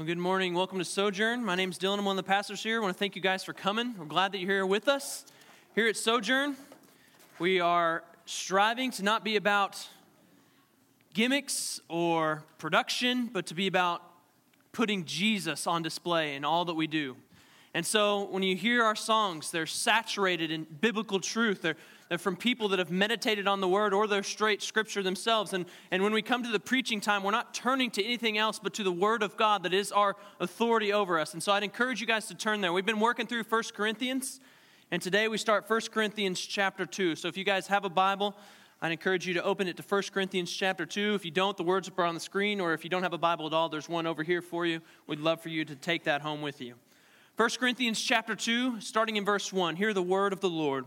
Well, good morning. Welcome to Sojourn. My name is Dylan. I'm one of the pastors here. I want to thank you guys for coming. We're glad that you're here with us. Here at Sojourn, we are striving to not be about gimmicks or production, but to be about putting Jesus on display in all that we do. And so when you hear our songs, they're saturated in biblical truth. They're, from people that have meditated on the word or they're straight scripture themselves. And, and when we come to the preaching time, we're not turning to anything else but to the word of God that is our authority over us. And so I'd encourage you guys to turn there. We've been working through 1 Corinthians, and today we start 1 Corinthians chapter 2. So if you guys have a Bible, I'd encourage you to open it to 1 Corinthians chapter 2. If you don't, the words are on the screen, or if you don't have a Bible at all, there's one over here for you. We'd love for you to take that home with you. 1 Corinthians chapter 2, starting in verse 1. Hear the word of the Lord.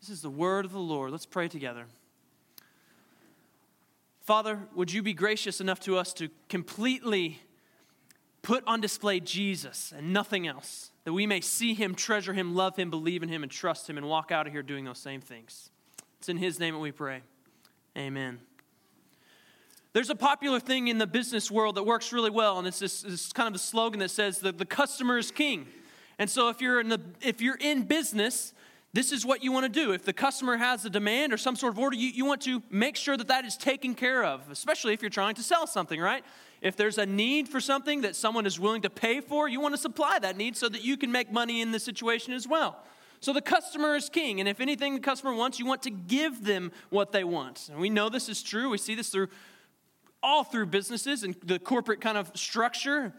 This is the word of the Lord. Let's pray together. Father, would you be gracious enough to us to completely put on display Jesus and nothing else, that we may see him, treasure him, love him, believe in him, and trust him, and walk out of here doing those same things. It's in his name that we pray. Amen. There's a popular thing in the business world that works really well, and it's this, this kind of a slogan that says that the customer is king. And so if you're in the if you're in business, this is what you want to do. If the customer has a demand or some sort of order, you, you want to make sure that that is taken care of, especially if you're trying to sell something, right? If there's a need for something that someone is willing to pay for, you want to supply that need so that you can make money in the situation as well. So the customer is king, and if anything the customer wants, you want to give them what they want. And we know this is true. We see this through all through businesses and the corporate kind of structure.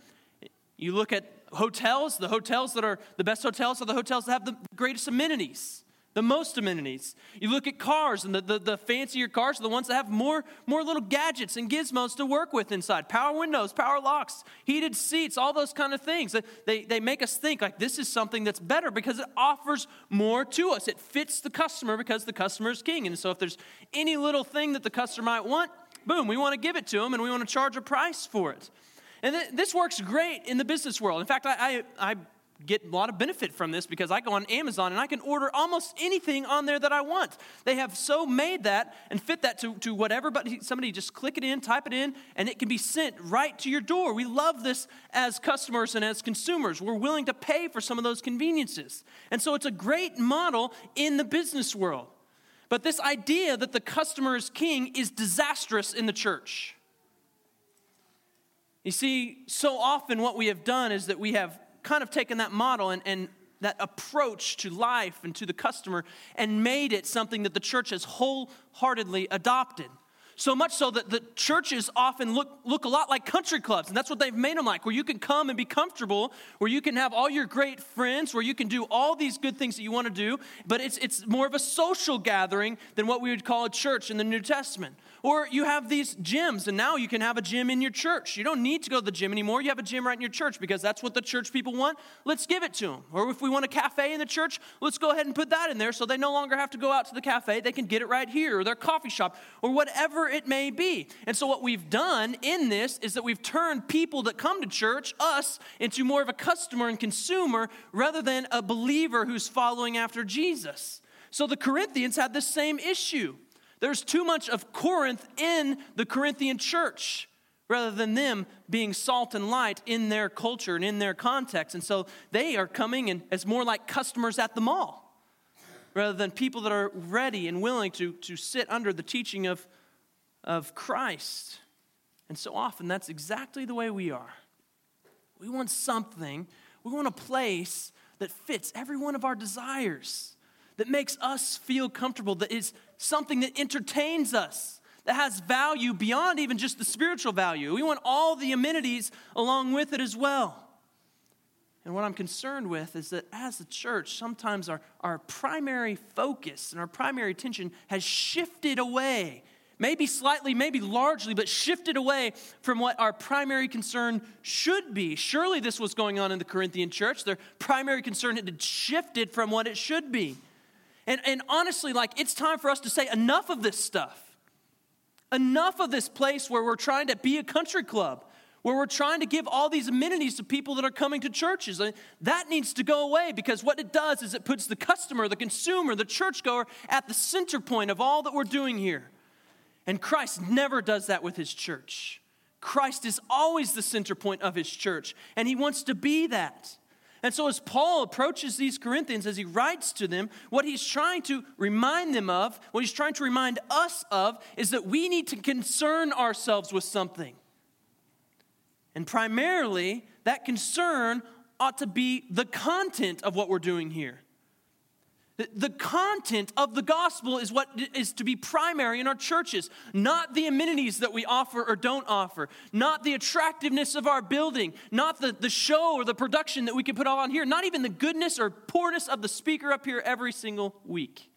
You look at hotels, the hotels that are the best hotels are the hotels that have the greatest amenities, the most amenities. You look at cars, and the, the, the, fancier cars are the ones that have more, more little gadgets and gizmos to work with inside power windows, power locks, heated seats, all those kind of things. They, they make us think like this is something that's better because it offers more to us. It fits the customer because the customer is king. And so if there's any little thing that the customer might want, boom, we want to give it to them and we want to charge a price for it. And th- this works great in the business world. In fact, I, I, I get a lot of benefit from this because I go on Amazon and I can order almost anything on there that I want. They have so made that and fit that to, to whatever, but somebody just click it in, type it in, and it can be sent right to your door. We love this as customers and as consumers. We're willing to pay for some of those conveniences. And so it's a great model in the business world. But this idea that the customer is king is disastrous in the church. You see, so often what we have done is that we have kind of taken that model and, and that approach to life and to the customer and made it something that the church has wholeheartedly adopted. So much so that the churches often look, look a lot like country clubs, and that's what they've made them like, where you can come and be comfortable, where you can have all your great friends, where you can do all these good things that you want to do, but it's, it's more of a social gathering than what we would call a church in the New Testament. Or you have these gyms, and now you can have a gym in your church. You don't need to go to the gym anymore. You have a gym right in your church because that's what the church people want. Let's give it to them. Or if we want a cafe in the church, let's go ahead and put that in there so they no longer have to go out to the cafe. They can get it right here, or their coffee shop, or whatever it may be. And so, what we've done in this is that we've turned people that come to church, us, into more of a customer and consumer rather than a believer who's following after Jesus. So, the Corinthians had the same issue. There's too much of Corinth in the Corinthian church rather than them being salt and light in their culture and in their context. And so they are coming in as more like customers at the mall rather than people that are ready and willing to, to sit under the teaching of, of Christ. And so often that's exactly the way we are. We want something, we want a place that fits every one of our desires that makes us feel comfortable, that is something that entertains us, that has value beyond even just the spiritual value. We want all the amenities along with it as well. And what I'm concerned with is that as a church, sometimes our, our primary focus and our primary attention has shifted away maybe slightly, maybe largely, but shifted away from what our primary concern should be. Surely this was going on in the Corinthian church. Their primary concern had shifted from what it should be. And, and honestly, like, it's time for us to say enough of this stuff. Enough of this place where we're trying to be a country club, where we're trying to give all these amenities to people that are coming to churches. that needs to go away because what it does is it puts the customer, the consumer, the churchgoer at the center point of all that we're doing here. And Christ never does that with his church. Christ is always the center point of his church, and he wants to be that. And so, as Paul approaches these Corinthians, as he writes to them, what he's trying to remind them of, what he's trying to remind us of, is that we need to concern ourselves with something. And primarily, that concern ought to be the content of what we're doing here. The content of the gospel is what is to be primary in our churches, not the amenities that we offer or don't offer, not the attractiveness of our building, not the, the show or the production that we can put on here, not even the goodness or poorness of the speaker up here every single week.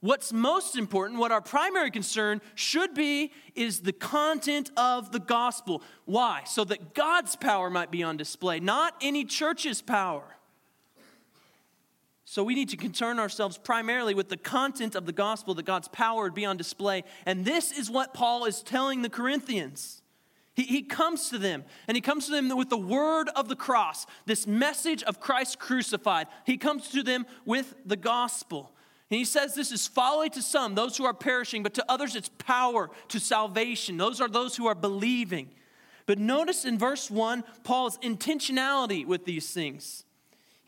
What's most important, what our primary concern should be, is the content of the gospel. Why? So that God's power might be on display, not any church's power. So we need to concern ourselves primarily with the content of the gospel, that God's power would be on display. And this is what Paul is telling the Corinthians. He, he comes to them, and he comes to them with the word of the cross, this message of Christ crucified. He comes to them with the gospel. And he says this is folly to some, those who are perishing, but to others it's power to salvation. Those are those who are believing. But notice in verse 1 Paul's intentionality with these things.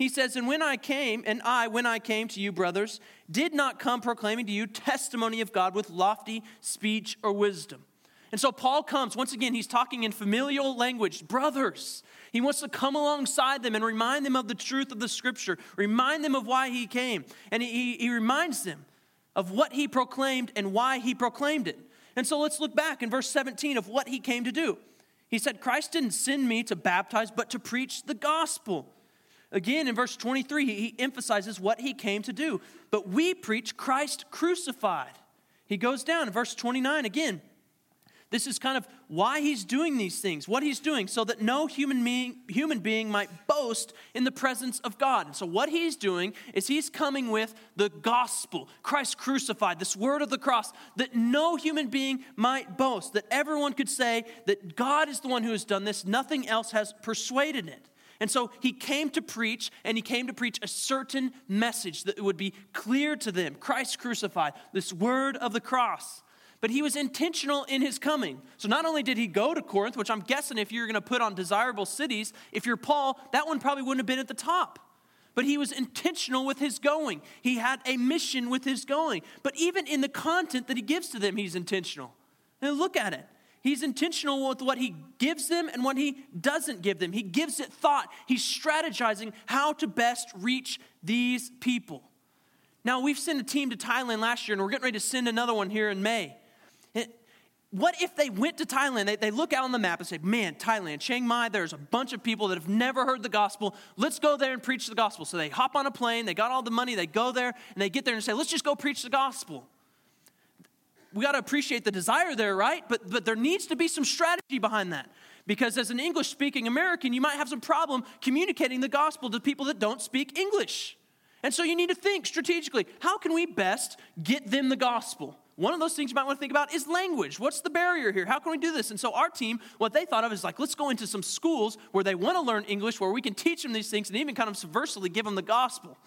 He says, And when I came, and I, when I came to you, brothers, did not come proclaiming to you testimony of God with lofty speech or wisdom. And so Paul comes, once again, he's talking in familial language, brothers. He wants to come alongside them and remind them of the truth of the scripture, remind them of why he came. And he, he reminds them of what he proclaimed and why he proclaimed it. And so let's look back in verse 17 of what he came to do. He said, Christ didn't send me to baptize, but to preach the gospel Again, in verse 23, he emphasizes what he came to do. But we preach Christ crucified. He goes down in verse 29 again. This is kind of why he's doing these things, what he's doing, so that no human being, human being might boast in the presence of God. And so, what he's doing is he's coming with the gospel, Christ crucified, this word of the cross, that no human being might boast, that everyone could say that God is the one who has done this, nothing else has persuaded it. And so he came to preach, and he came to preach a certain message that would be clear to them Christ crucified, this word of the cross. But he was intentional in his coming. So not only did he go to Corinth, which I'm guessing if you're going to put on desirable cities, if you're Paul, that one probably wouldn't have been at the top. But he was intentional with his going. He had a mission with his going. But even in the content that he gives to them, he's intentional. And look at it. He's intentional with what he gives them and what he doesn't give them. He gives it thought. He's strategizing how to best reach these people. Now, we've sent a team to Thailand last year, and we're getting ready to send another one here in May. What if they went to Thailand? They, they look out on the map and say, Man, Thailand, Chiang Mai, there's a bunch of people that have never heard the gospel. Let's go there and preach the gospel. So they hop on a plane, they got all the money, they go there, and they get there and say, Let's just go preach the gospel we got to appreciate the desire there, right? But, but there needs to be some strategy behind that. Because as an English speaking American, you might have some problem communicating the gospel to people that don't speak English. And so you need to think strategically how can we best get them the gospel? One of those things you might want to think about is language. What's the barrier here? How can we do this? And so our team, what they thought of is like, let's go into some schools where they want to learn English, where we can teach them these things and even kind of subversively give them the gospel.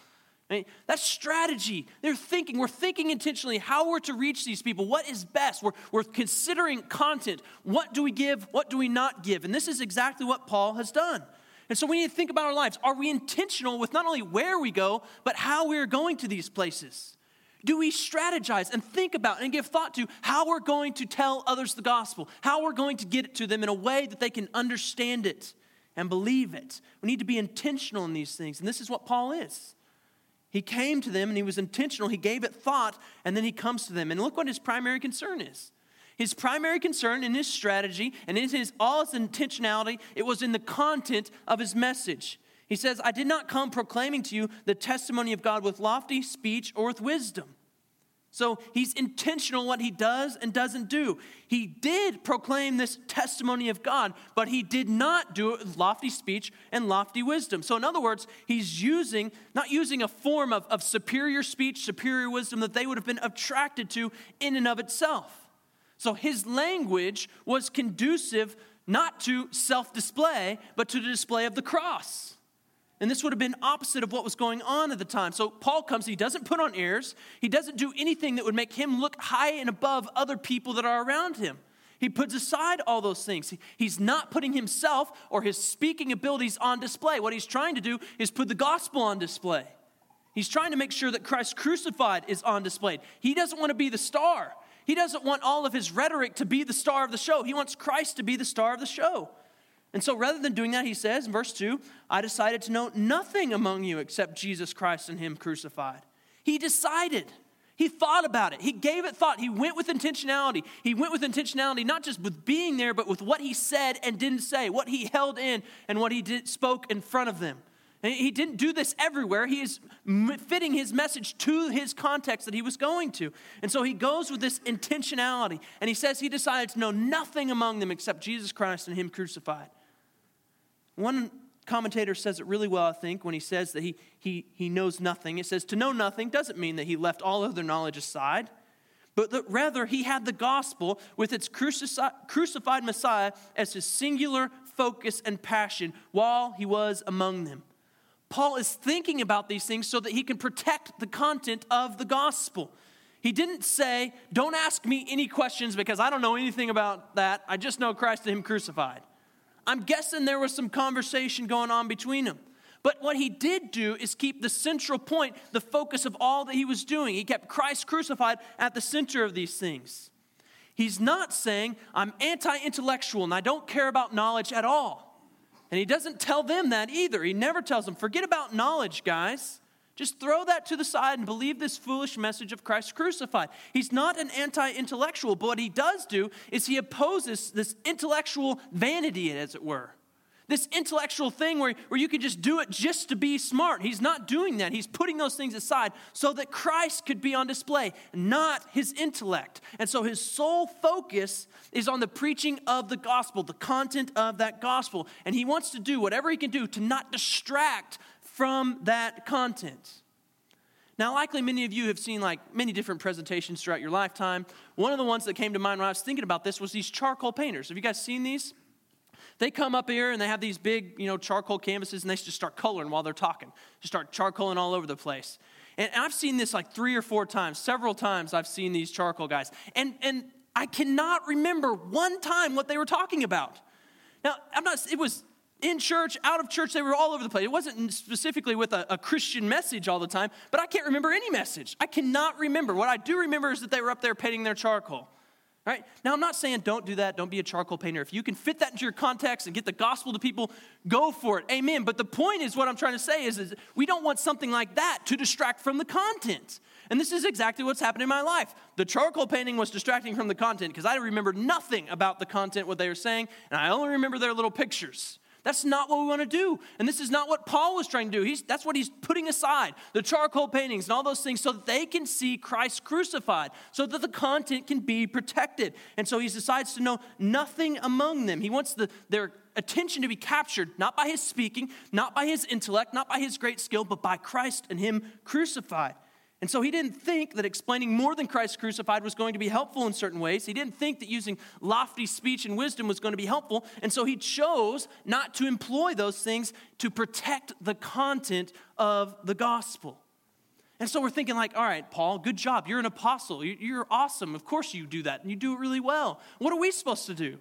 Right? That's strategy. They're thinking, we're thinking intentionally how we're to reach these people. What is best? We're, we're considering content. What do we give? What do we not give? And this is exactly what Paul has done. And so we need to think about our lives. Are we intentional with not only where we go, but how we are going to these places? Do we strategize and think about and give thought to how we're going to tell others the gospel, how we're going to get it to them in a way that they can understand it and believe it? We need to be intentional in these things. And this is what Paul is. He came to them and he was intentional. He gave it thought, and then he comes to them. And look what his primary concern is. His primary concern in his strategy and in his all his intentionality, it was in the content of his message. He says, I did not come proclaiming to you the testimony of God with lofty speech or with wisdom. So he's intentional what he does and doesn't do. He did proclaim this testimony of God, but he did not do it with lofty speech and lofty wisdom. So, in other words, he's using, not using a form of, of superior speech, superior wisdom that they would have been attracted to in and of itself. So his language was conducive not to self display, but to the display of the cross. And this would have been opposite of what was going on at the time. So Paul comes, he doesn't put on airs, he doesn't do anything that would make him look high and above other people that are around him. He puts aside all those things. He's not putting himself or his speaking abilities on display. What he's trying to do is put the gospel on display. He's trying to make sure that Christ crucified is on display. He doesn't want to be the star. He doesn't want all of his rhetoric to be the star of the show. He wants Christ to be the star of the show. And so rather than doing that, he says in verse 2 I decided to know nothing among you except Jesus Christ and Him crucified. He decided. He thought about it. He gave it thought. He went with intentionality. He went with intentionality, not just with being there, but with what he said and didn't say, what he held in and what he did, spoke in front of them. And he didn't do this everywhere. He is fitting his message to his context that he was going to. And so he goes with this intentionality. And he says he decided to know nothing among them except Jesus Christ and Him crucified. One commentator says it really well, I think, when he says that he, he, he knows nothing. It says to know nothing doesn't mean that he left all other knowledge aside, but that rather he had the gospel with its crucified Messiah as his singular focus and passion while he was among them. Paul is thinking about these things so that he can protect the content of the gospel. He didn't say, Don't ask me any questions because I don't know anything about that. I just know Christ and Him crucified. I'm guessing there was some conversation going on between them. But what he did do is keep the central point, the focus of all that he was doing. He kept Christ crucified at the center of these things. He's not saying, I'm anti intellectual and I don't care about knowledge at all. And he doesn't tell them that either. He never tells them, forget about knowledge, guys. Just throw that to the side and believe this foolish message of Christ crucified. He's not an anti intellectual, but what he does do is he opposes this intellectual vanity, as it were. This intellectual thing where, where you can just do it just to be smart. He's not doing that. He's putting those things aside so that Christ could be on display, not his intellect. And so his sole focus is on the preaching of the gospel, the content of that gospel. And he wants to do whatever he can do to not distract from that content. Now, likely many of you have seen like many different presentations throughout your lifetime. One of the ones that came to mind when I was thinking about this was these charcoal painters. Have you guys seen these? They come up here and they have these big, you know, charcoal canvases and they just start coloring while they're talking. Just start charcoaling all over the place. And I've seen this like three or four times, several times I've seen these charcoal guys. And and I cannot remember one time what they were talking about. Now, I'm not it was in church, out of church, they were all over the place. It wasn't specifically with a, a, Christian message all the time, but I can't remember any message. I cannot remember. What I do remember is that they were up there painting their charcoal. Right? Now, I'm not saying don't do that, don't be a charcoal painter. If you can fit that into your context and get the gospel to people, go for it. Amen. But the point is, what I'm trying to say is, is we don't want something like that to distract from the content. And this is exactly what's happened in my life. The charcoal painting was distracting from the content because I remember nothing about the content, what they were saying, and I only remember their little pictures. That's not what we want to do. And this is not what Paul was trying to do. He's, that's what he's putting aside the charcoal paintings and all those things so that they can see Christ crucified, so that the content can be protected. And so he decides to know nothing among them. He wants the, their attention to be captured not by his speaking, not by his intellect, not by his great skill, but by Christ and him crucified. And so he didn't think that explaining more than Christ crucified was going to be helpful in certain ways. He didn't think that using lofty speech and wisdom was going to be helpful. And so he chose not to employ those things to protect the content of the gospel. And so we're thinking, like, all right, Paul, good job. You're an apostle. You're awesome. Of course you do that, and you do it really well. What are we supposed to do?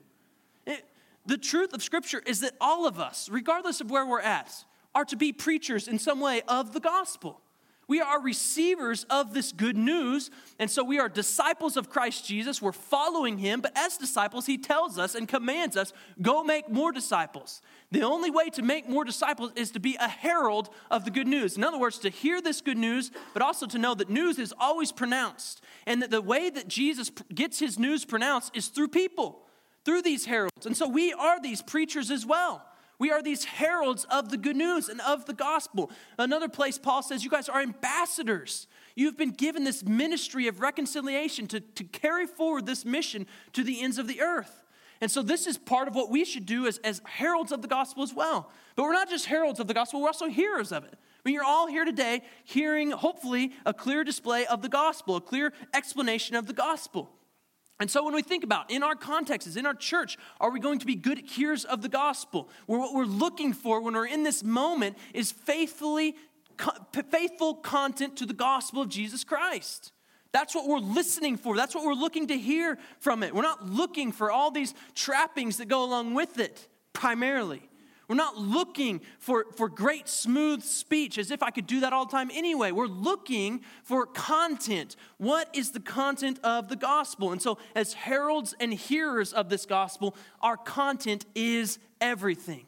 It, the truth of Scripture is that all of us, regardless of where we're at, are to be preachers in some way of the gospel. We are receivers of this good news. And so we are disciples of Christ Jesus. We're following him. But as disciples, he tells us and commands us go make more disciples. The only way to make more disciples is to be a herald of the good news. In other words, to hear this good news, but also to know that news is always pronounced. And that the way that Jesus gets his news pronounced is through people, through these heralds. And so we are these preachers as well. We are these heralds of the good news and of the gospel. Another place, Paul says, you guys are ambassadors. You've been given this ministry of reconciliation to, to carry forward this mission to the ends of the earth. And so, this is part of what we should do as, as heralds of the gospel as well. But we're not just heralds of the gospel, we're also hearers of it. I mean, you're all here today hearing, hopefully, a clear display of the gospel, a clear explanation of the gospel. And so, when we think about in our contexts, in our church, are we going to be good hearers of the gospel? Where what we're looking for when we're in this moment is faithfully, faithful content to the gospel of Jesus Christ. That's what we're listening for. That's what we're looking to hear from it. We're not looking for all these trappings that go along with it, primarily. We're not looking for, for great, smooth speech as if I could do that all the time anyway. We're looking for content. What is the content of the gospel? And so, as heralds and hearers of this gospel, our content is everything.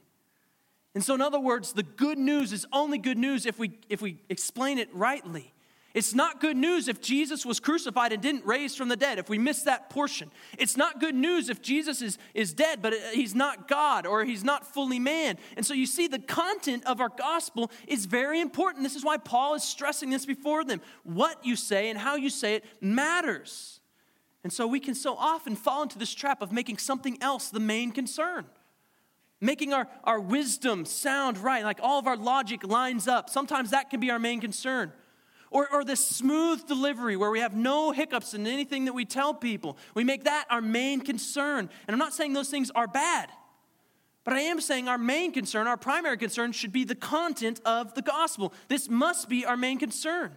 And so, in other words, the good news is only good news if we, if we explain it rightly. It's not good news if Jesus was crucified and didn't raise from the dead, if we miss that portion. It's not good news if Jesus is, is dead, but uh, he's not God or he's not fully man. And so you see, the content of our gospel is very important. This is why Paul is stressing this before them. What you say and how you say it matters. And so we can so often fall into this trap of making something else the main concern making our, our wisdom sound right, like all of our logic lines up. Sometimes that can be our main concern. Or, or this smooth delivery where we have no hiccups in anything that we tell people. We make that our main concern. And I'm not saying those things are bad, but I am saying our main concern, our primary concern, should be the content of the gospel. This must be our main concern.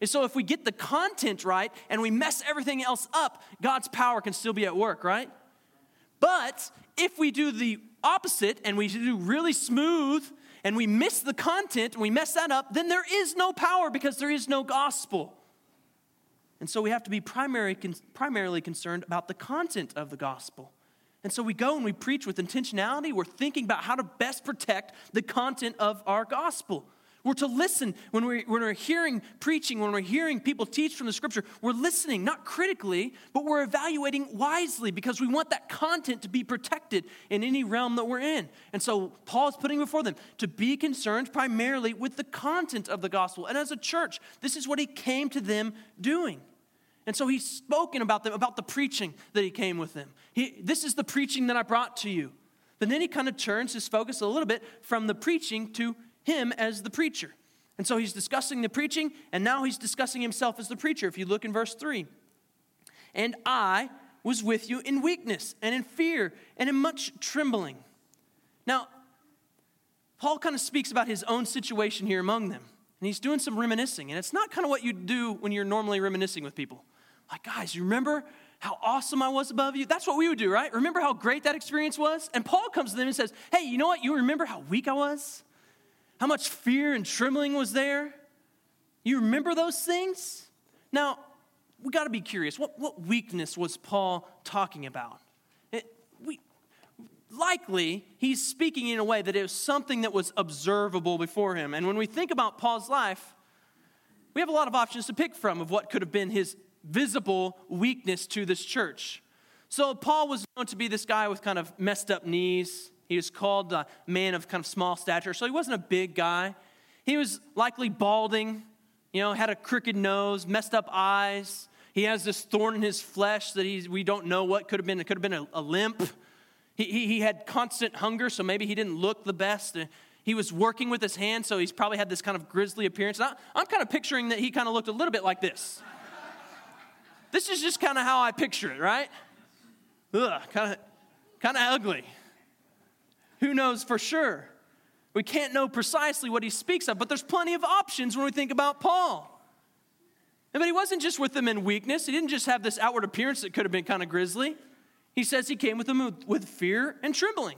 And so if we get the content right and we mess everything else up, God's power can still be at work, right? But if we do the opposite and we do really smooth and we miss the content and we mess that up, then there is no power because there is no gospel. And so we have to be primary, primarily concerned about the content of the gospel. And so we go and we preach with intentionality. We're thinking about how to best protect the content of our gospel. We're to listen when we're, when we're hearing preaching, when we're hearing people teach from the scripture. We're listening, not critically, but we're evaluating wisely because we want that content to be protected in any realm that we're in. And so Paul is putting before them to be concerned primarily with the content of the gospel. And as a church, this is what he came to them doing. And so he's spoken about them, about the preaching that he came with them. He, this is the preaching that I brought to you. But then he kind of turns his focus a little bit from the preaching to him as the preacher. And so he's discussing the preaching, and now he's discussing himself as the preacher. If you look in verse 3, and I was with you in weakness and in fear and in much trembling. Now, Paul kind of speaks about his own situation here among them, and he's doing some reminiscing. And it's not kind of what you do when you're normally reminiscing with people. Like, guys, you remember how awesome I was above you? That's what we would do, right? Remember how great that experience was? And Paul comes to them and says, Hey, you know what? You remember how weak I was? How much fear and trembling was there? You remember those things? Now, we got to be curious. What, what weakness was Paul talking about? It, we, likely, he's speaking in a way that it was something that was observable before him. And when we think about Paul's life, we have a lot of options to pick from of what could have been his visible weakness to this church. So, Paul was known to be this guy with kind of messed up knees, he was called a man of kind of small stature, so he wasn't a big guy. He was likely balding, you know, had a crooked nose, messed up eyes. He has this thorn in his flesh that he's, we don't know what could have been. It could have been a, a limp. He, he, he, had constant hunger, so maybe he didn't look the best. Uh, he was working with his hands, so he's probably had this kind of grisly appearance. I, I'm kind of picturing that he kind of looked a little bit like this. this is just kind of how I picture it, right? Ugh, kind of, kind of ugly. Who knows for sure? We can't know precisely what he speaks of, but there's plenty of options when we think about Paul. But he wasn't just with them in weakness. He didn't just have this outward appearance that could have been kind of grisly. He says he came with them with fear and trembling.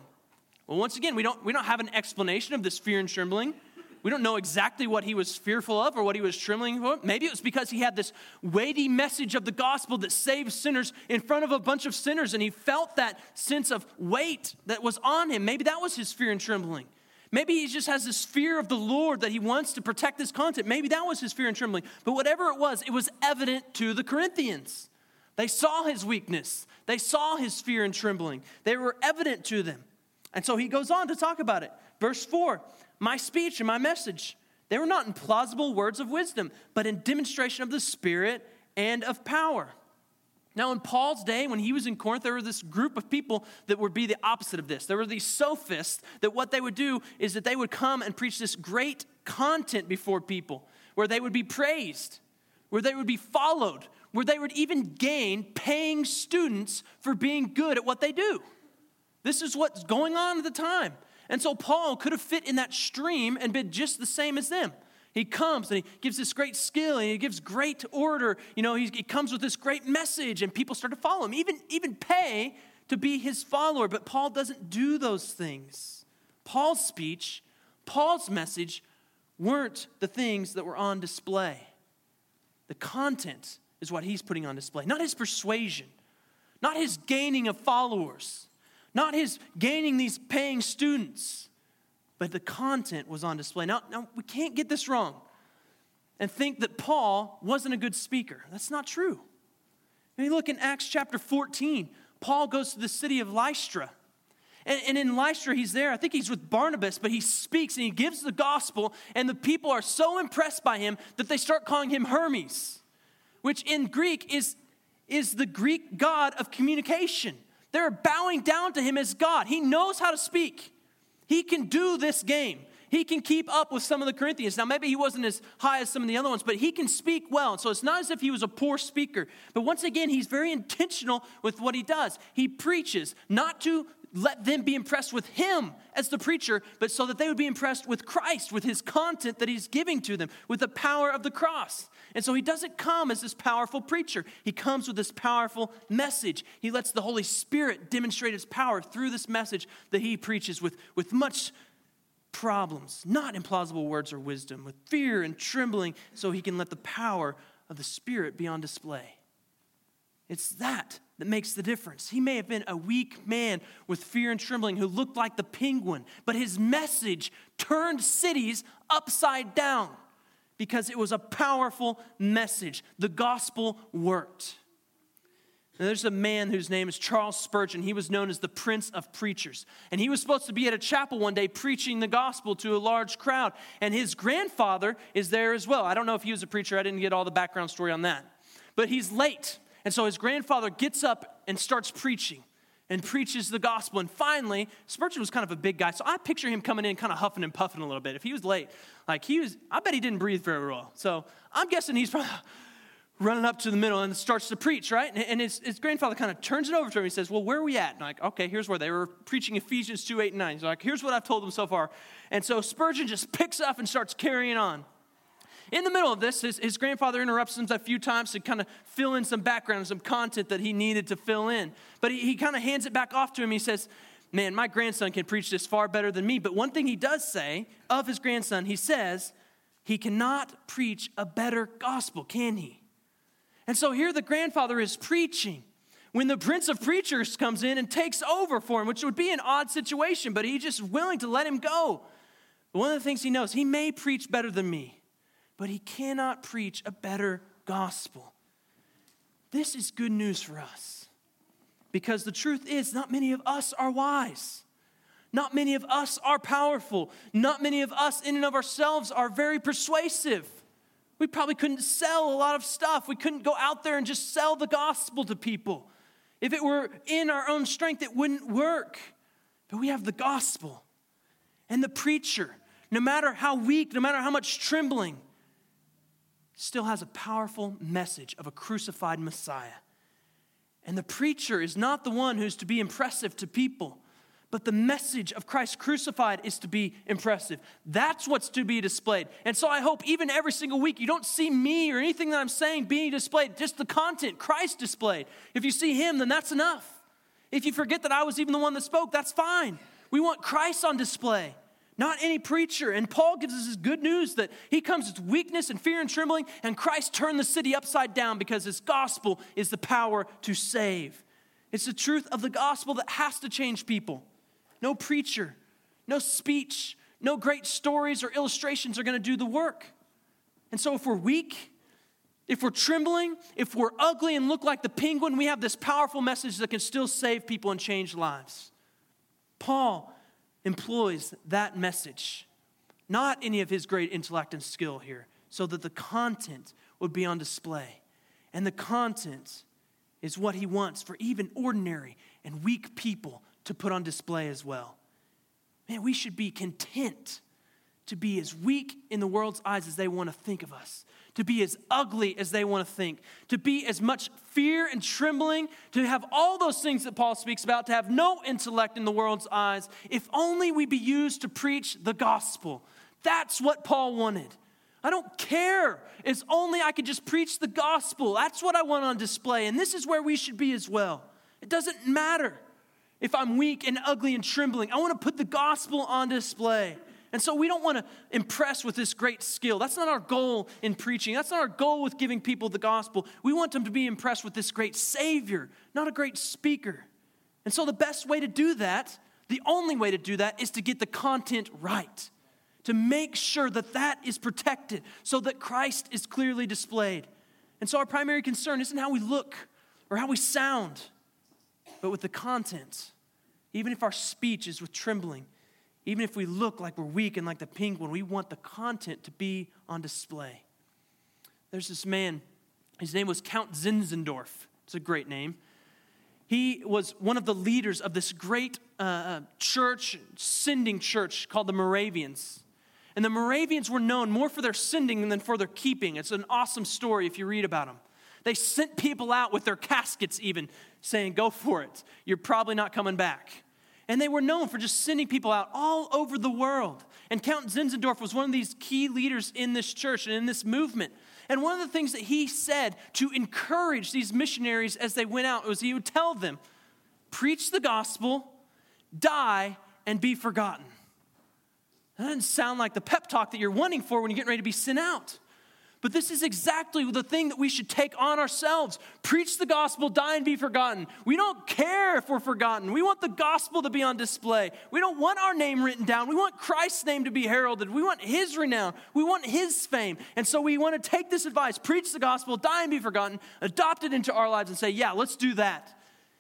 Well, once again, we don't, we don't have an explanation of this fear and trembling. We don't know exactly what he was fearful of or what he was trembling for. Maybe it was because he had this weighty message of the gospel that saves sinners in front of a bunch of sinners, and he felt that sense of weight that was on him. Maybe that was his fear and trembling. Maybe he just has this fear of the Lord that he wants to protect this content. Maybe that was his fear and trembling. But whatever it was, it was evident to the Corinthians. They saw his weakness, they saw his fear and trembling. They were evident to them. And so he goes on to talk about it. Verse 4 my speech and my message They were not in plausible words of wisdom, but in demonstration of the Spirit and of power. Now, in Paul's day, when he was in Corinth, there were this group of people that would be the opposite of this. There were these sophists that what they would do is that they would come and preach this great content before people where they would be praised, where they would be followed, where they would even gain paying students for being good at what they do. This is what's going on at the time. And so Paul could have fit in that stream and been just the same as them. He comes and he gives this great skill and he gives great order. You know, he, he comes with this great message and people start to follow him, even, even pay to be his follower. But Paul doesn't do those things. Paul's speech, Paul's message weren't the things that were on display. The content is what he's putting on display, not his persuasion, not his gaining of followers, not his gaining these paying students but the content was on display. Now, now we can't get this wrong and think that Paul wasn't a good speaker. That's not true. When you look in Acts chapter 14, Paul goes to the city of Lystra. And, and, in Lystra, he's there. I think he's with Barnabas, but he speaks and he gives the gospel, and the people are so impressed by him that they start calling him Hermes, which in Greek is, is the Greek god of communication. They're bowing down to him as God. He knows how to speak. He can do this game. He can keep up with some of the Corinthians. Now, maybe he wasn't as high as some of the other ones, but he can speak well. And so it's not as if he was a poor speaker. But once again, he's very intentional with what he does. He preaches not to let them be impressed with him as the preacher, but so that they would be impressed with Christ, with his content that he's giving to them, with the power of the cross. And so he doesn't come as this powerful preacher. He comes with this powerful message. He lets the Holy Spirit demonstrate his power through this message that he preaches with, with much problems, not implausible words or wisdom, with fear and trembling, so he can let the power of the Spirit be on display. It's that that makes the difference. He may have been a weak man with fear and trembling who looked like the penguin, but his message turned cities upside down because it was a powerful message. The gospel worked. Now, there's a man whose name is Charles Spurgeon. He was known as the Prince of Preachers. And he was supposed to be at a chapel one day preaching the gospel to a large crowd. And his grandfather is there as well. I don't know if he was a preacher, I didn't get all the background story on that. But he's late. And so his grandfather gets up and starts preaching and preaches the gospel. And finally, Spurgeon was kind of a big guy. So I picture him coming in kind of huffing and puffing a little bit. If he was late, like he was, I bet he didn't breathe very well. So I'm guessing he's probably running up to the middle and starts to preach, right? And his, his grandfather kind of turns it over to him. He says, Well, where are we at? And I'm like, okay, here's where they were preaching Ephesians 2, 8, and 9. He's like, here's what I've told them so far. And so Spurgeon just picks up and starts carrying on. In the middle of this, his, his, grandfather interrupts him a few times to kind of fill in some background, some content that he needed to fill in. But he, he kind of hands it back off to him. He says, Man, my grandson can preach this far better than me. But one thing he does say of his grandson, he says, he cannot preach a better gospel, can he? And so here the grandfather is preaching when the prince of preachers comes in and takes over for him, which would be an odd situation, but he's just willing to let him go. But one of the things he knows, he may preach better than me, but he cannot preach a better gospel. This is good news for us because the truth is, not many of us are wise. Not many of us are powerful. Not many of us, in and of ourselves, are very persuasive. We probably couldn't sell a lot of stuff. We couldn't go out there and just sell the gospel to people. If it were in our own strength, it wouldn't work. But we have the gospel. And the preacher, no matter how weak, no matter how much trembling, still has a powerful message of a crucified Messiah. And the preacher is not the one who's to be impressive to people. But the message of Christ crucified is to be impressive. That's what's to be displayed. And so I hope even every single week you don't see me or anything that I'm saying being displayed, just the content, Christ displayed. If you see Him, then that's enough. If you forget that I was even the one that spoke, that's fine. We want Christ on display, not any preacher. And Paul gives us this good news that he comes with weakness and fear and trembling, and Christ turned the city upside down because his gospel is the power to save. It's the truth of the gospel that has to change people no preacher, no speech, no great stories or illustrations are going to do the work. And so, if we're weak, if we're trembling, if we're ugly and look like the penguin, we have this powerful message that can still save people and change lives. Paul employs that message not any of his great intellect and skill here, so that the content would be on display. And the content is what he wants for even ordinary and weak people to put on display as well. Man, we should be content to be as weak in the world's eyes as they want to think of us, to be as ugly as they want to think, to be as much fear and trembling, to have all those things that Paul speaks about, to have no intellect in the world's eyes, if only we be used to preach the gospel. That's what Paul wanted. I don't care. It's only I could just preach the gospel. That's what I want on display. And this is where we should be as well. It doesn't matter if I'm weak and ugly and trembling. I want to put the gospel on display. And so we don't want to impress with this great skill. That's not our goal in preaching. That's not our goal with giving people the gospel. We want them to be impressed with this great Savior, not a great speaker. And so the best way to do that, the only way to do that, is to get the content right to make sure that that is protected so that Christ is clearly displayed. And so our primary concern isn't how we look or how we sound, but with the content. Even if our speech is with trembling, even if we look like we're weak and like the penguin, we want the content to be on display. There's this man, his name was Count Zinzendorf. It's a great name. He was one of the leaders of this great uh, uh church, sending church called the Moravians. And the Moravians were known more for their sending than for their keeping. It's an awesome story if you read about them. They sent people out with their caskets, even saying, Go for it. You're probably not coming back. And they were known for just sending people out all over the world. And Count Zinzendorf was one of these key leaders in this church and in this movement. And one of the things that he said to encourage these missionaries as they went out was he would tell them, Preach the gospel, die, and be forgotten. That doesn't sound like the pep talk that you're wanting for when you're getting ready to be sent out. But this is exactly the thing that we should take on ourselves. Preach the gospel, die and be forgotten. We don't care if we're forgotten. We want the gospel to be on display. We don't want our name written down. We want Christ's name to be heralded. We want his renown. We want his fame. And so we want to take this advice preach the gospel, die and be forgotten, adopt it into our lives, and say, yeah, let's do that.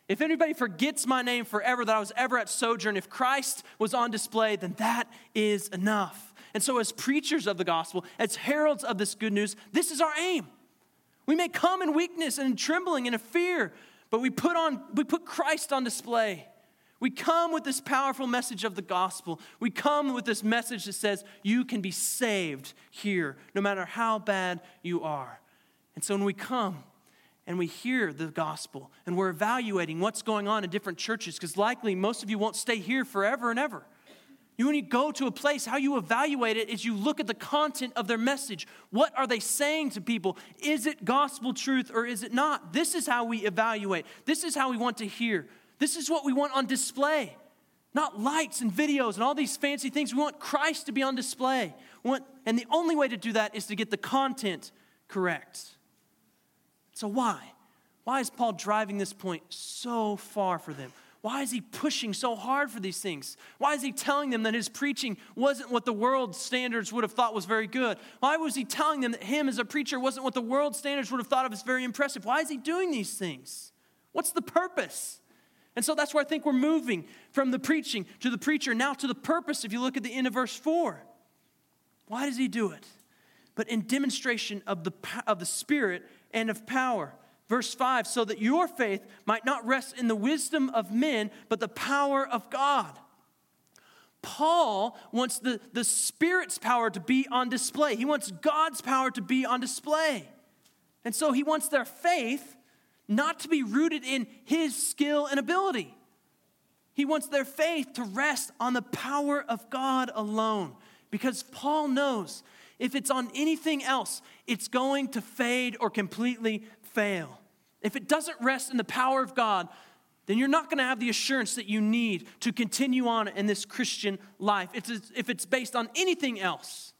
If anybody forgets my name forever, that I was ever at Sojourn, if Christ was on display, then that is enough. And so, as preachers of the gospel, as heralds of this good news, this is our aim. We may come in weakness and in trembling and in fear, but we put, on, we put Christ on display. We come with this powerful message of the gospel. We come with this message that says you can be saved here, no matter how bad you are. And so when we come, and we hear the gospel and we're evaluating what's going on in different churches because likely most of you won't stay here forever and ever. You, when you go to a place, how you evaluate it is you look at the content of their message. What are they saying to people? Is it gospel truth or is it not? This is how we evaluate. This is how we want to hear. This is what we want on display. Not lights and videos and all these fancy things. We want Christ to be on display. Want, and the only way to do that is to get the content correct. So, why? Why is Paul driving this point so far for them? Why is he pushing so hard for these things? Why is he telling them that his preaching wasn't what the world standards would have thought was very good? Why was he telling them that him as a preacher wasn't what the world standards would have thought of as very impressive? Why is he doing these things? What's the purpose? And so that's where I think we're moving from the preaching to the preacher, now to the purpose, if you look at the end of verse 4. Why does he do it? But in demonstration of the, of the Spirit and of power. Verse 5 so that your faith might not rest in the wisdom of men, but the power of God. Paul wants the, the Spirit's power to be on display. He wants God's power to be on display. And so he wants their faith not to be rooted in his skill and ability. He wants their faith to rest on the power of God alone. Because Paul knows if it's on anything else, it's going to fade or completely fail. If it doesn't rest in the power of God, then you're not going to have the assurance that you need to continue on in this Christian life. It's, if it's based on anything else,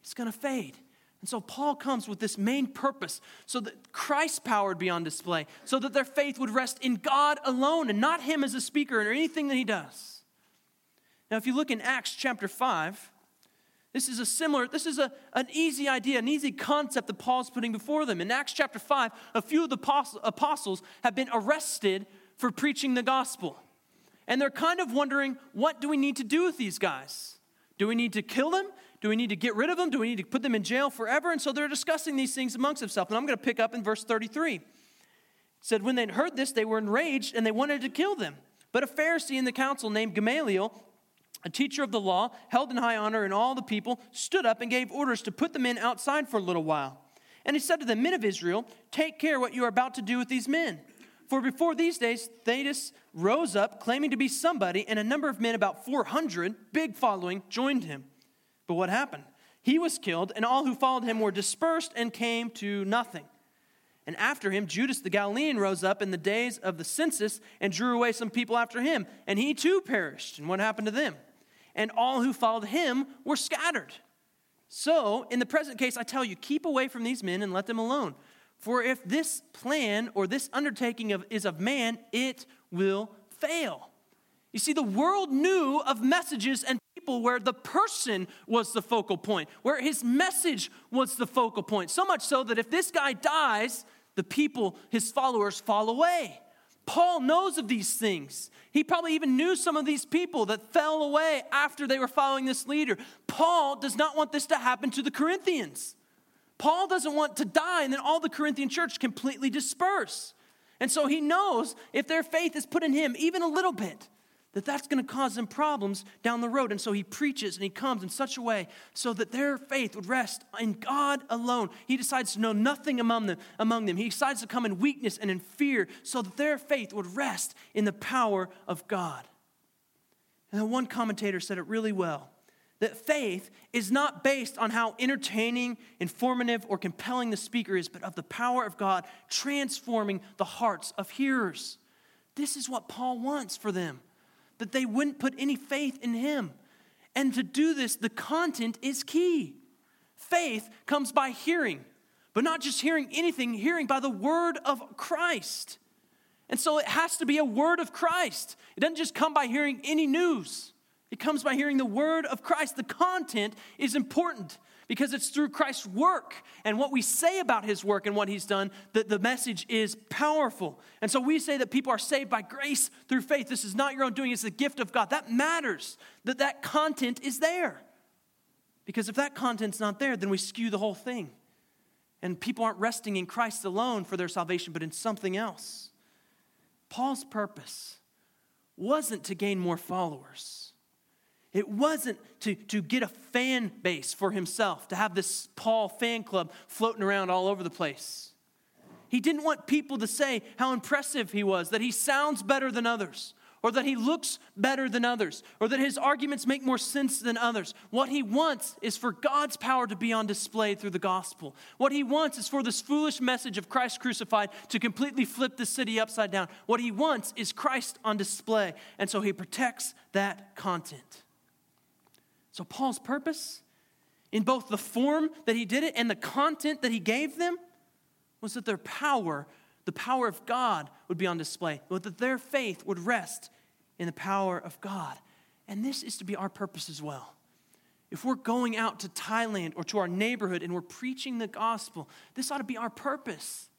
it's going to fade. And so Paul comes with this main purpose so that Christ's power would be on display, so that their faith would rest in God alone and not him as a speaker or anything that he does. Now, if you look in Acts chapter 5, this is a similar, this is a, an easy idea, an easy concept that Paul's putting before them. In Acts chapter 5, a few of the apostles have been arrested for preaching the gospel. And they're kind of wondering, what do we need to do with these guys? Do we need to kill them? Do we need to get rid of them? Do we need to put them in jail forever? And so they're discussing these things amongst themselves. And I'm going to pick up in verse 33. It said, When they heard this, they were enraged and they wanted to kill them. But a Pharisee in the council named Gamaliel, a teacher of the law, held in high honor in all the people, stood up and gave orders to put the men outside for a little while. And he said to the men of Israel, Take care what you are about to do with these men. For before these days, Thaddeus rose up, claiming to be somebody, and a number of men, about 400, big following, joined him. But what happened? He was killed, and all who followed him were dispersed and came to nothing. And after him, Judas the Galilean rose up in the days of the census and drew away some people after him, and he too perished. And what happened to them? And all who followed him were scattered. So, in the present case, I tell you, keep away from these men and let them alone. For if this plan or this undertaking of, is of man, it will fail. You see, the world knew of messages and people where the person was the focal point, where his message was the focal point. So much so that if this guy dies, the people, his followers, fall away. Paul knows of these things. He probably even knew some of these people that fell away after they were following this leader. Paul does not want this to happen to the Corinthians. Paul doesn't want to die and then all the Corinthian church completely disperse. And so he knows if their faith is put in him even a little bit, that that's going to cause them problems down the road. And so he preaches and he comes in such a way so that their faith would rest in God alone. He decides to know nothing among them. Among them. He decides to come in weakness and in fear so that their faith would rest in the power of God. And then one commentator said it really well that faith is not based on how entertaining, informative, or compelling the speaker is, but of the power of God transforming the hearts of hearers. This is what Paul wants for them that they wouldn't put any faith in him. And to do this, the content is key. Faith comes by hearing, but not just hearing anything, hearing by the word of Christ. And so it has to be a word of Christ. It doesn't just come by hearing any news, it comes by hearing the word of Christ. The content is important because it's through Christ's work and what we say about his work and what he's done that the message is powerful. And so we say that people are saved by grace through faith. This is not your own doing, it's the gift of God. That matters that that content is there. Because if that content's not there, then we skew the whole thing. And people aren't resting in Christ alone for their salvation, but in something else. Paul's purpose wasn't to gain more followers. It wasn't to, to get a fan base for himself, to have this Paul fan club floating around all over the place. He didn't want people to say how impressive he was, that he sounds better than others, or that he looks better than others, or that his arguments make more sense than others. What he wants is for God's power to be on display through the gospel. What he wants is for this foolish message of Christ crucified to completely flip the city upside down. What he wants is Christ on display, and so he protects that content. So, Paul's purpose in both the form that he did it and the content that he gave them was that their power, the power of God, would be on display, but that their faith would rest in the power of God. And this is to be our purpose as well. If we're going out to Thailand or to our neighborhood and we're preaching the gospel, this ought to be our purpose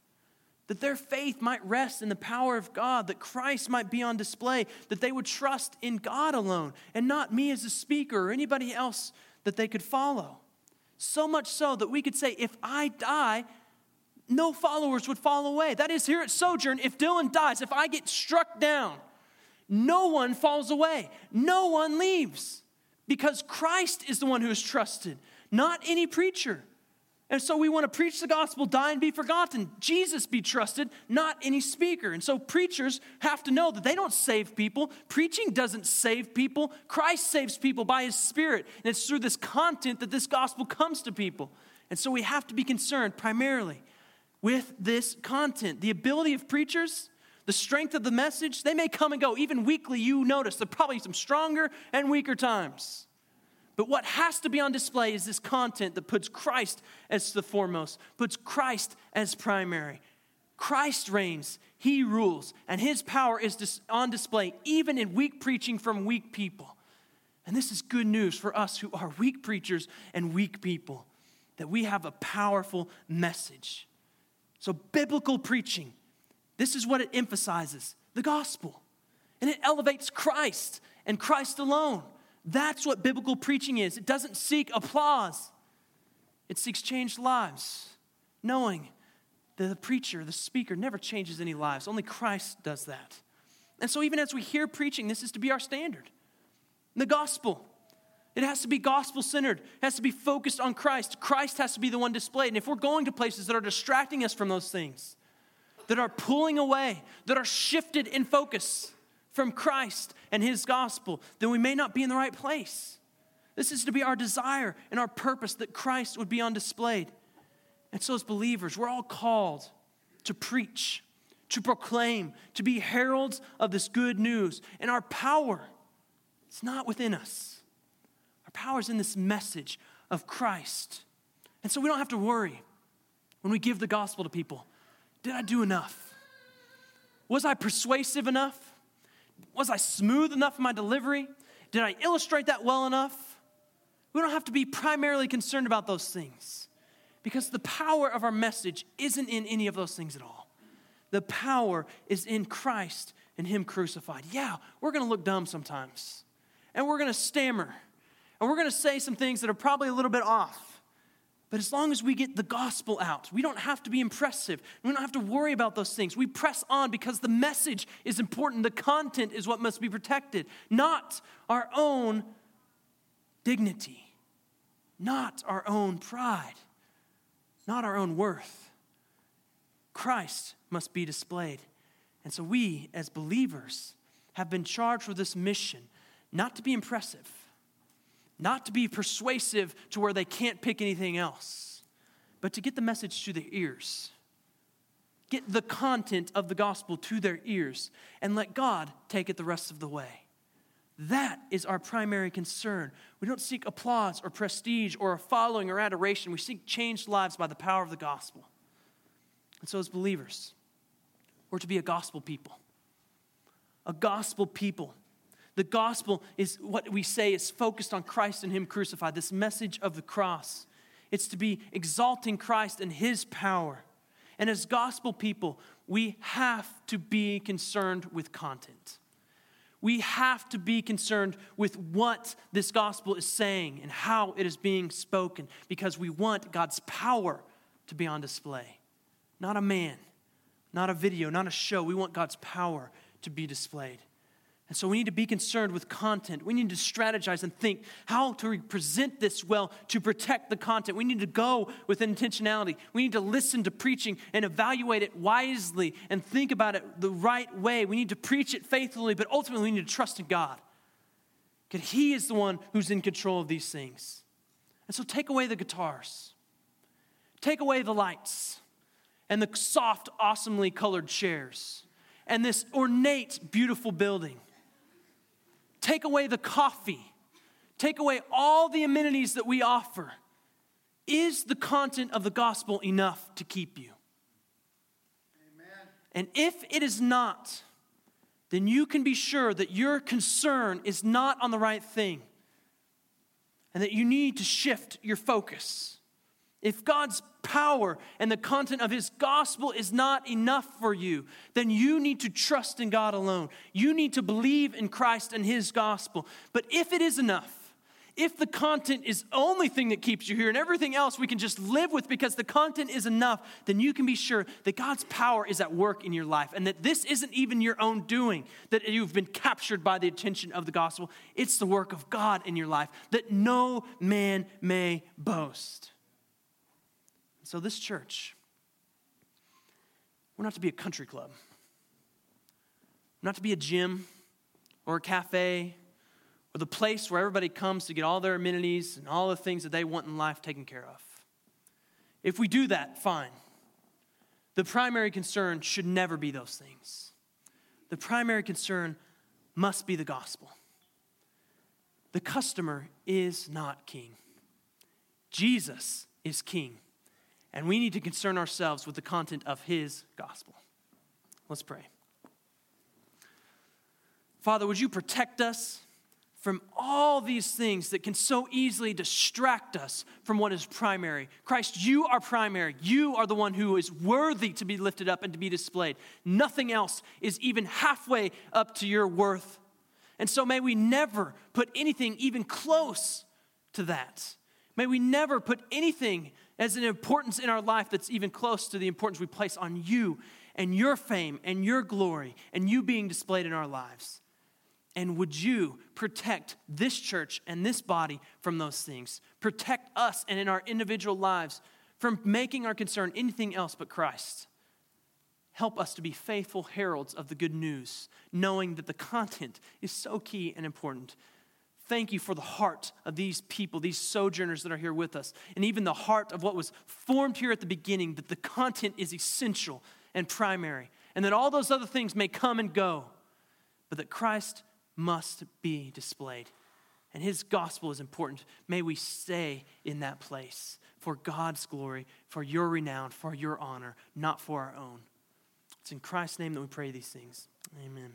that their faith might rest in the power of God, that Christ might be on display, that they would trust in God alone and not me as a speaker or anybody else that they could follow. So much so that we could say, if I die, no followers would fall away. That is, here at Sojourn, if Dylan dies, if I get struck down, no one falls away, no one leaves because Christ is the one who is trusted, not any preacher. And so we want to preach the gospel, die and be forgotten. Jesus be trusted, not any speaker. And so preachers have to know that they don't save people. Preaching doesn't save people. Christ saves people by his spirit. And it's through this content that this gospel comes to people. And so we have to be concerned primarily with this content. The ability of preachers, the strength of the message, they may come and go. Even weekly, you notice there are probably some stronger and weaker times. But what has to be on display is this content that puts Christ as the foremost, puts Christ as primary. Christ reigns, He rules, and His power is on display even in weak preaching from weak people. And this is good news for us who are weak preachers and weak people, that we have a powerful message. So, biblical preaching, this is what it emphasizes the gospel. And it elevates Christ and Christ alone That's what biblical preaching is. It doesn't seek applause, it seeks changed lives, knowing that the preacher, the speaker, never changes any lives. Only Christ does that. And so, even as we hear preaching, this is to be our standard. The gospel. It has to be gospel centered. It has to be focused on Christ. Christ has to be the one displayed. And if we're going to places that are distracting us from those things, that are pulling away, that are shifted in focus from Christ and his gospel, then we may not be in the right place. This is to be our desire and our purpose that Christ would be on display. And so, as believers, we're all called to preach, to proclaim, to be heralds of this good news. And our power, it's not within us. Our power is in this message of Christ. And so we don't have to worry when we give the gospel to people. Did I do enough? Was I persuasive enough? Was I smooth enough in my delivery? Did I illustrate that well enough? We don't have to be primarily concerned about those things because the power of our message isn't in any of those things at all. The power is in Christ and Him crucified. Yeah, we're going to look dumb sometimes, and we're going to stammer, and we're going to say some things that are probably a little bit off. But as long as we get the gospel out, we don't have to be impressive. We don't have to worry about those things. We press on because the message is important. The content is what must be protected, not our own dignity, not our own pride, not our own worth. Christ must be displayed. And so we, as believers, have been charged with this mission not to be impressive not to be persuasive to where they can't pick anything else, but to get the message to their ears. Get the content of the gospel to their ears and let God take it the rest of the way. That is our primary concern. We don't seek applause or prestige or a following or adoration. We seek changed lives by the power of the gospel. And so, as believers, we're to be a gospel people. A gospel people the gospel is what we say is focused on Christ and Him crucified, this message of the cross. It's to be exalting Christ and His power. And as gospel people, we have to be concerned with content. We have to be concerned with what this gospel is saying and how it is being spoken because we want God's power to be on display. Not a man, not a video, not a show. We want God's power to be displayed. And so we need to be concerned with content. We need to strategize and think how to present this well to protect the content. We need to go with intentionality. We need to listen to preaching and evaluate it wisely and think about it the right way. We need to preach it faithfully, but ultimately we need to trust in God. Because He is the one who's in control of these things. And so take away the guitars, take away the lights, and the soft, awesomely colored chairs, and this ornate, beautiful building Take away the coffee. Take away all the amenities that we offer. Is the content of the gospel enough to keep you? Amen. And if it is not, then you can be sure that your concern is not on the right thing and that you need to shift your focus. If God's power and the content of His gospel is not enough for you, then you need to trust in God alone. You need to believe in Christ and His gospel. But if it is enough, if the content is the only thing that keeps you here and everything else we can just live with because the content is enough, then you can be sure that God's power is at work in your life and that this isn't even your own doing, that you've been captured by the attention of the gospel. It's the work of God in your life, that no man may boast. So, this church, we're not to be a country club, we're not to be a gym or a cafe or the place where everybody comes to get all their amenities and all the things that they want in life taken care of. If we do that, fine. The primary concern should never be those things. The primary concern must be the gospel. The customer is not king, Jesus is king. And we need to concern ourselves with the content of his gospel. Let's pray. Father, would you protect us from all these things that can so easily distract us from what is primary? Christ, you are primary. You are the one who is worthy to be lifted up and to be displayed. Nothing else is even halfway up to your worth And so may we never put anything even close to that. May we never put anything as an importance in our life that's even close to the importance we place on you and your fame and your glory and you being displayed in our lives. And would you protect this church and this body from those things? Protect us and in our individual lives from making our concern anything else but Christ. Help us to be faithful heralds of the good news, knowing that the content is so key and important. Thank you for the heart of these people, these sojourners that are here with us, and even the heart of what was formed here at the beginning, that the content is essential and primary, and that all those other things may come and go, but that Christ must be displayed. And his gospel is important. May we stay in that place for God's glory, for your renown, for your honor, not for our own. It's in Christ's name that we pray these things. Amen.